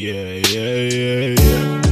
Yeah, yeah, yeah, yeah.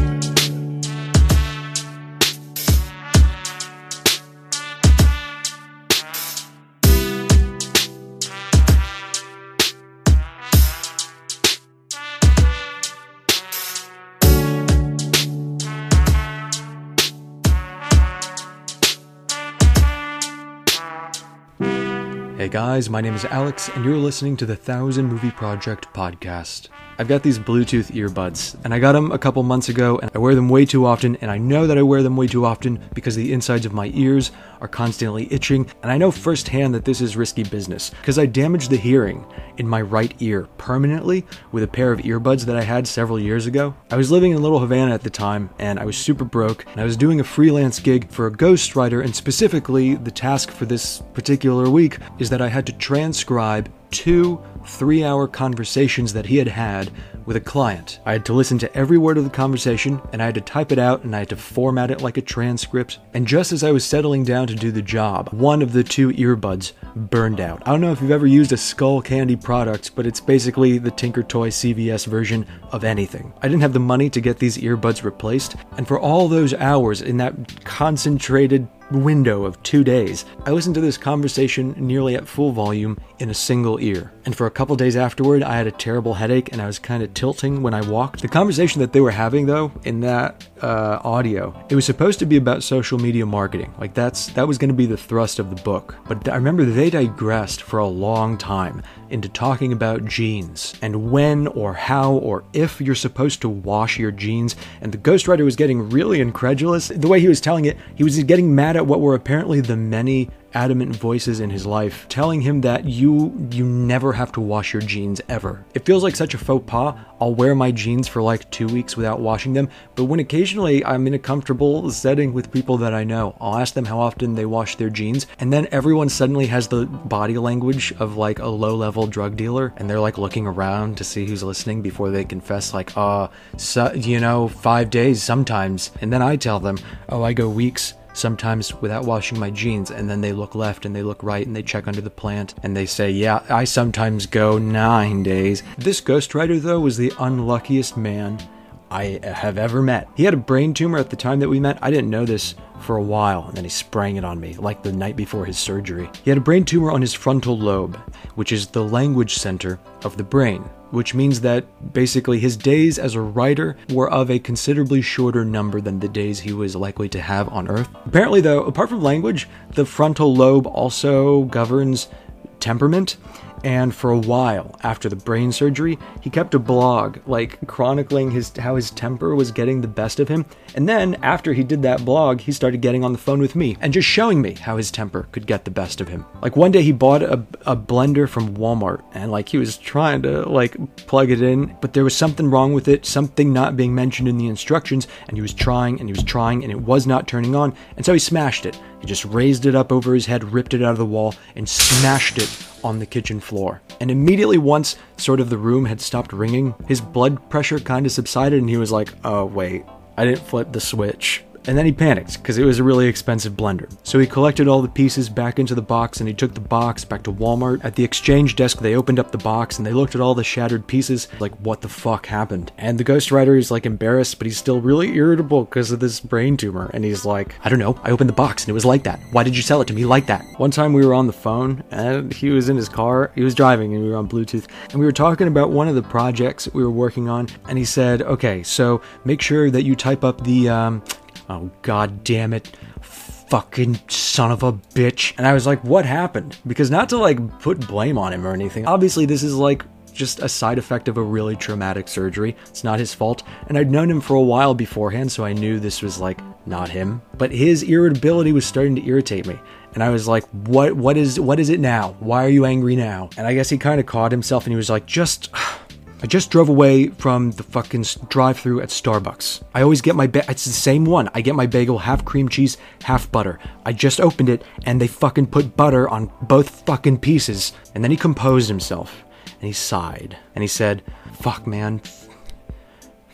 Hey guys, my name is Alex, and you're listening to the Thousand Movie Project podcast. I've got these Bluetooth earbuds, and I got them a couple months ago, and I wear them way too often, and I know that I wear them way too often because the insides of my ears are constantly itching, and I know firsthand that this is risky business because I damaged the hearing in my right ear permanently with a pair of earbuds that I had several years ago. I was living in Little Havana at the time, and I was super broke, and I was doing a freelance gig for a ghostwriter, and specifically, the task for this particular week is that I had to transcribe two three hour conversations that he had had with a client. I had to listen to every word of the conversation, and I had to type it out, and I had to format it like a transcript. And just as I was settling down to do the job, one of the two earbuds burned out. I don't know if you've ever used a Skull Candy product, but it's basically the Tinker Toy CVS version of anything. I didn't have the money to get these earbuds replaced, and for all those hours in that concentrated window of two days, I listened to this conversation nearly at full volume in a single ear. And for a couple days afterward, I had a terrible headache and I was kind of tilting when I walked. The conversation that they were having, though, in that uh, audio, it was supposed to be about social media marketing. Like that's that was going to be the thrust of the book. But I remember they digressed for a long time into talking about jeans and when or how or if you're supposed to wash your jeans. And the ghostwriter was getting really incredulous. The way he was telling it, he was getting mad at what were apparently the many adamant voices in his life telling him that you you never have to wash your jeans ever. It feels like such a faux pas. I'll wear my jeans for like 2 weeks without washing them, but when occasionally I'm in a comfortable setting with people that I know, I'll ask them how often they wash their jeans, and then everyone suddenly has the body language of like a low-level drug dealer and they're like looking around to see who's listening before they confess like, "Uh, so, you know, 5 days sometimes." And then I tell them, "Oh, I go weeks." Sometimes without washing my jeans and then they look left and they look right and they check under the plant and they say yeah i sometimes go nine days. This ghostwriter though was the unluckiest man i have ever met. He had a brain tumor at the time that we met. I didn't know this for a while and then he sprang it on me like the night before his surgery. He had a brain tumor on his frontal lobe which is the language center of the brain which means that basically his days as a writer were of a considerably shorter number than the days he was likely to have on Earth. Apparently, though, apart from language, the frontal lobe also governs temperament. And for a while after the brain surgery, he kept a blog, like chronicling his how his temper was getting the best of him. And then after he did that blog, he started getting on the phone with me and just showing me how his temper could get the best of him. Like one day he bought a, a blender from Walmart and like he was trying to like plug it in, but there was something wrong with it, something not being mentioned in the instructions, and he was trying and he was trying and it was not turning on, and so he smashed it. He just raised it up over his head, ripped it out of the wall, and smashed it on the kitchen floor. And immediately, once sort of the room had stopped ringing, his blood pressure kind of subsided, and he was like, oh, wait, I didn't flip the switch. And then he panicked because it was a really expensive blender. So he collected all the pieces back into the box and he took the box back to Walmart. At the exchange desk, they opened up the box and they looked at all the shattered pieces, like, what the fuck happened? And the ghostwriter is like embarrassed, but he's still really irritable because of this brain tumor. And he's like, I don't know, I opened the box and it was like that. Why did you sell it to me like that? One time we were on the phone and he was in his car, he was driving and we were on Bluetooth and we were talking about one of the projects we were working on. And he said, okay, so make sure that you type up the, um, Oh, god damn it. Fucking son of a bitch. And I was like, what happened? Because not to like put blame on him or anything. Obviously, this is like just a side effect of a really traumatic surgery. It's not his fault. And I'd known him for a while beforehand, so I knew this was like not him. But his irritability was starting to irritate me. And I was like, what what is what is it now? Why are you angry now? And I guess he kind of caught himself and he was like, just I just drove away from the fucking drive through at Starbucks. I always get my, ba- it's the same one. I get my bagel half cream cheese, half butter. I just opened it and they fucking put butter on both fucking pieces. And then he composed himself and he sighed and he said, fuck man,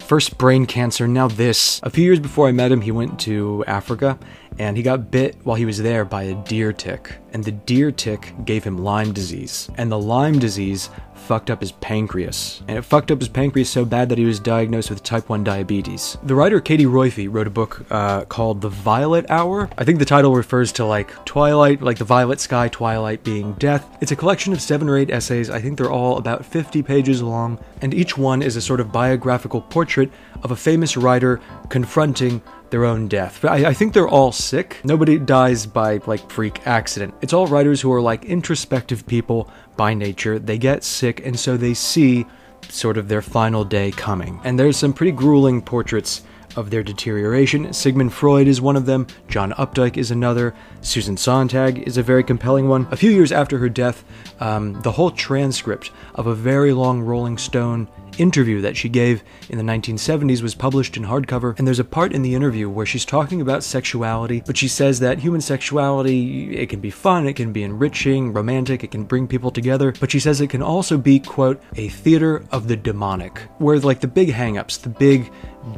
First brain cancer, now this. A few years before I met him, he went to Africa and he got bit while he was there by a deer tick. And the deer tick gave him Lyme disease. And the Lyme disease fucked up his pancreas. And it fucked up his pancreas so bad that he was diagnosed with type 1 diabetes. The writer Katie Roiphe wrote a book uh, called The Violet Hour. I think the title refers to like twilight, like the violet sky, twilight being death. It's a collection of seven or eight essays. I think they're all about 50 pages long, and each one is a sort of biographical portrait of a famous writer confronting their own death. But I, I, think they're all sick. Nobody dies by like freak accident. It's all writers who are like introspective people by nature. They get sick and so they see sort of their final day coming. And there's some pretty grueling portraits of their deterioration. Sigmund Freud is one of them, John Updike is another, Susan Sontag is a very compelling one. A few years after her death, um, the whole transcript of a very long Rolling Stone interview that she gave in the 1970s was published in hardcover, and there's a part in the interview where she's talking about sexuality, but she says that human sexuality, it can be fun, it can be enriching, romantic, it can bring people together, but she says it can also be, quote, a theater of the demonic, where like the big hangups, the big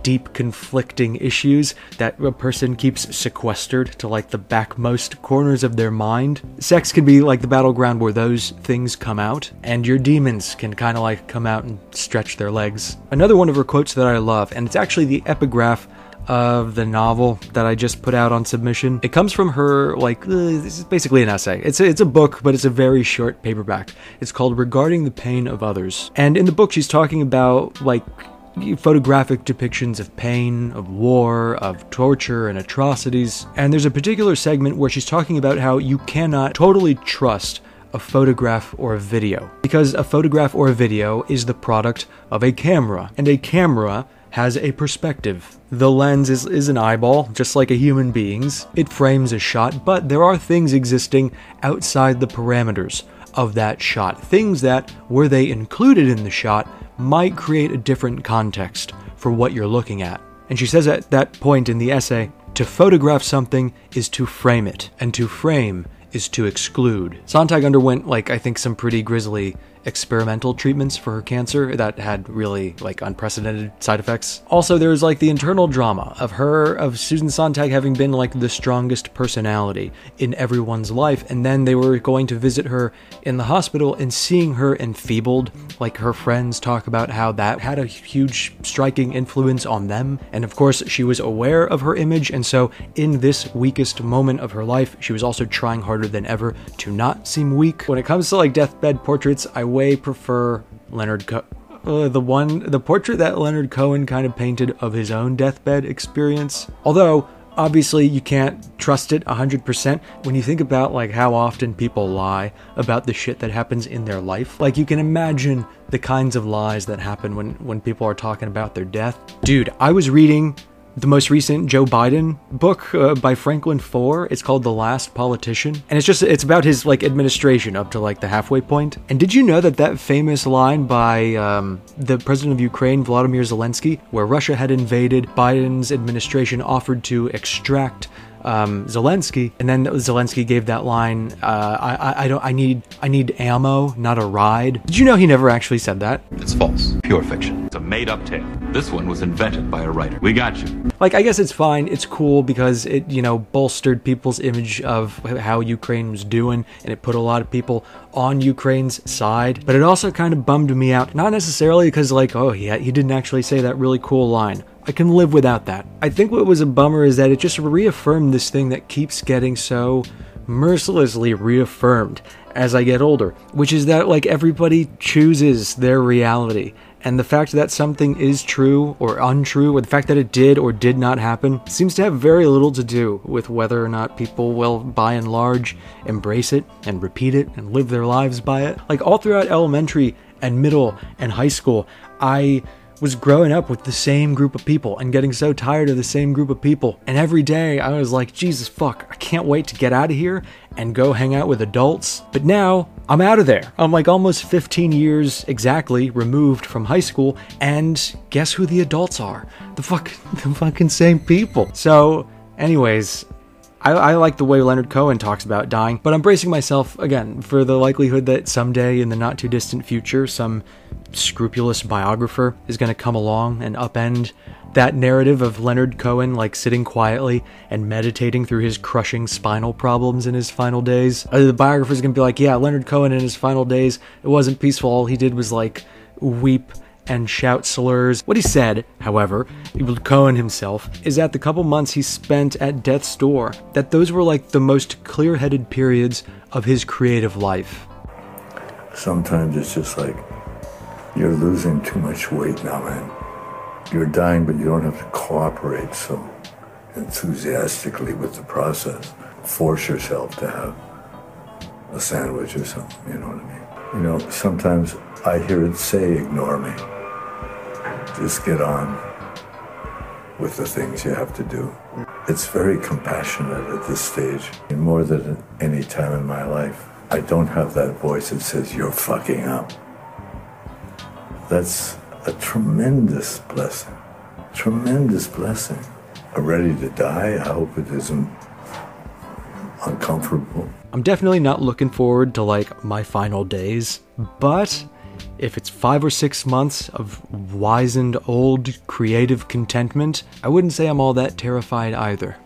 deep conflicting issues that a person keeps sequestered to like the backmost corners of their mind. Sex can be like the battleground where those things come out, and your demons can kind of like come out and stretch their legs. Another one of her quotes that I love, and it's actually the epigraph of the novel that I just put out on submission. It comes from her, like, uh, this is basically an essay. It's a, it's a book, but it's a very short paperback. It's called Regarding the Pain of Others. And in the book, she's talking about, like, photographic depictions of pain, of war, of torture, and atrocities. And there's a particular segment where she's talking about how you cannot totally trust a photograph or a video. Because a photograph or a video is the product of a camera, and a camera has a perspective. The lens is, is an eyeball, just like a human being's. It frames a shot, but there are things existing outside the parameters of that shot. Things that, were they included in the shot, might create a different context for what you're looking at. And she says at that point in the essay to photograph something is to frame it, and to frame is to exclude. Sontag underwent, like, I think some pretty grisly experimental treatments for her cancer that had really like unprecedented side effects. Also, there's like the internal drama of her, of Susan Sontag having been like the strongest personality in everyone's life, and then they were going to visit her in the hospital and seeing her enfeebled. Like her friends talk about how that had a huge striking influence on them, and of course, she was aware of her image, and so in this weakest moment of her life, she was also trying harder than ever to not seem weak. When it comes to like deathbed portraits, I way prefer Leonard Co- uh, the one the portrait that Leonard Cohen kind of painted of his own deathbed experience. Although obviously you can't trust it 100% when you think about like how often people lie about the shit that happens in their life like you can imagine the kinds of lies that happen when when people are talking about their death dude i was reading the most recent Joe Biden book uh, by Franklin Foer. It's called The Last Politician, and it's just it's about his like administration up to like the halfway point. And did you know that that famous line by um, the president of Ukraine, Vladimir Zelensky, where Russia had invaded, Biden's administration offered to extract um, Zelensky, and then Zelensky gave that line, uh, I, I, I, don't, I need, I need ammo, not a ride." Did you know he never actually said that? It's false, pure fiction. It's a made-up tale. This one was invented by a writer. We got you. Like, I guess it's fine. It's cool because it, you know, bolstered people's image of how Ukraine was doing, and it put a lot of people on Ukraine's side. But it also kind of bummed me out, not necessarily because, like, oh, he he didn't actually say that really cool line. I can live without that. I think what was a bummer is that it just reaffirmed this thing that keeps getting so mercilessly reaffirmed as I get older, which is that like everybody chooses their reality. And the fact that something is true or untrue, or the fact that it did or did not happen, seems to have very little to do with whether or not people will, by and large, embrace it and repeat it and live their lives by it. Like all throughout elementary and middle and high school, I was growing up with the same group of people and getting so tired of the same group of people. And every day I was like, Jesus fuck, I can't wait to get out of here and go hang out with adults. But now I'm out of there. I'm like almost 15 years exactly removed from high school, and guess who the adults are? The fuck, the fucking same people. So, anyways, I, I, like the way Leonard Cohen talks about dying, but I'm bracing myself again for the likelihood that someday in the not too distant future, some scrupulous biographer is going to come along and upend that narrative of Leonard Cohen like sitting quietly and meditating through his crushing spinal problems in his final days. Uh, the biographer's gonna be like, yeah, Leonard Cohen in his final days, it wasn't peaceful. All he did was like weep and shout slurs. What he said, however, Cohen himself, is that the couple months he spent at death's door, that those were like the most clear headed periods of his creative life. Sometimes it's just like you're losing too much weight now, man you're dying, but you don't have to cooperate so enthusiastically with the process. Force yourself to have a sandwich or something, you know what I mean? You know, sometimes I hear it say, ignore me. Just get on with the things you have to do. It's very compassionate at this stage. More than any time in my life, I don't have that voice that says, you're fucking up. That's a tremendous blessing. Tremendous blessing. I'm ready to die. I hope it isn't uncomfortable. I'm definitely not looking forward to like my final days, but if it's five or six months of wizened old creative contentment, I wouldn't say I'm all that terrified either.